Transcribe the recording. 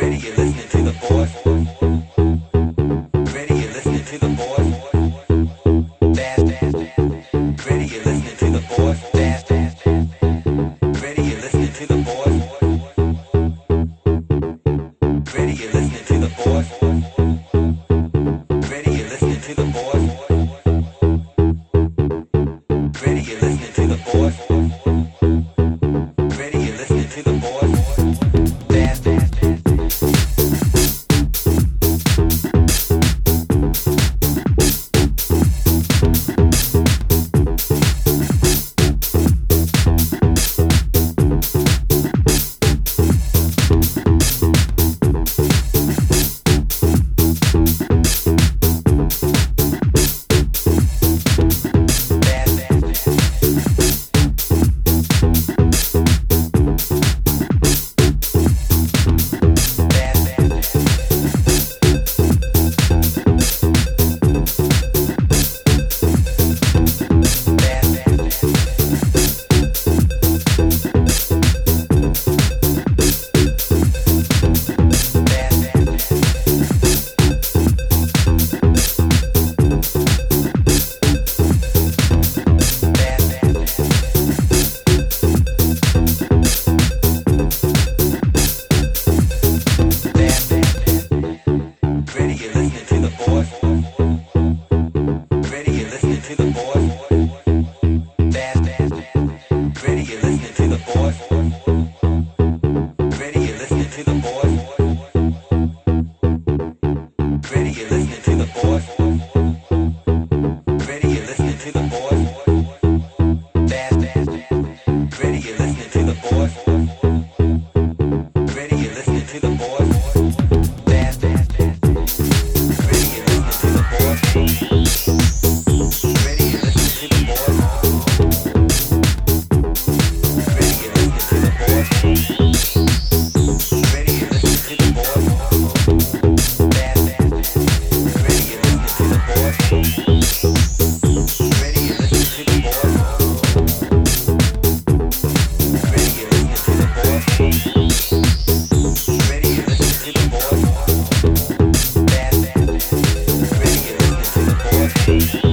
Ready, you're listening to the boys. Peace.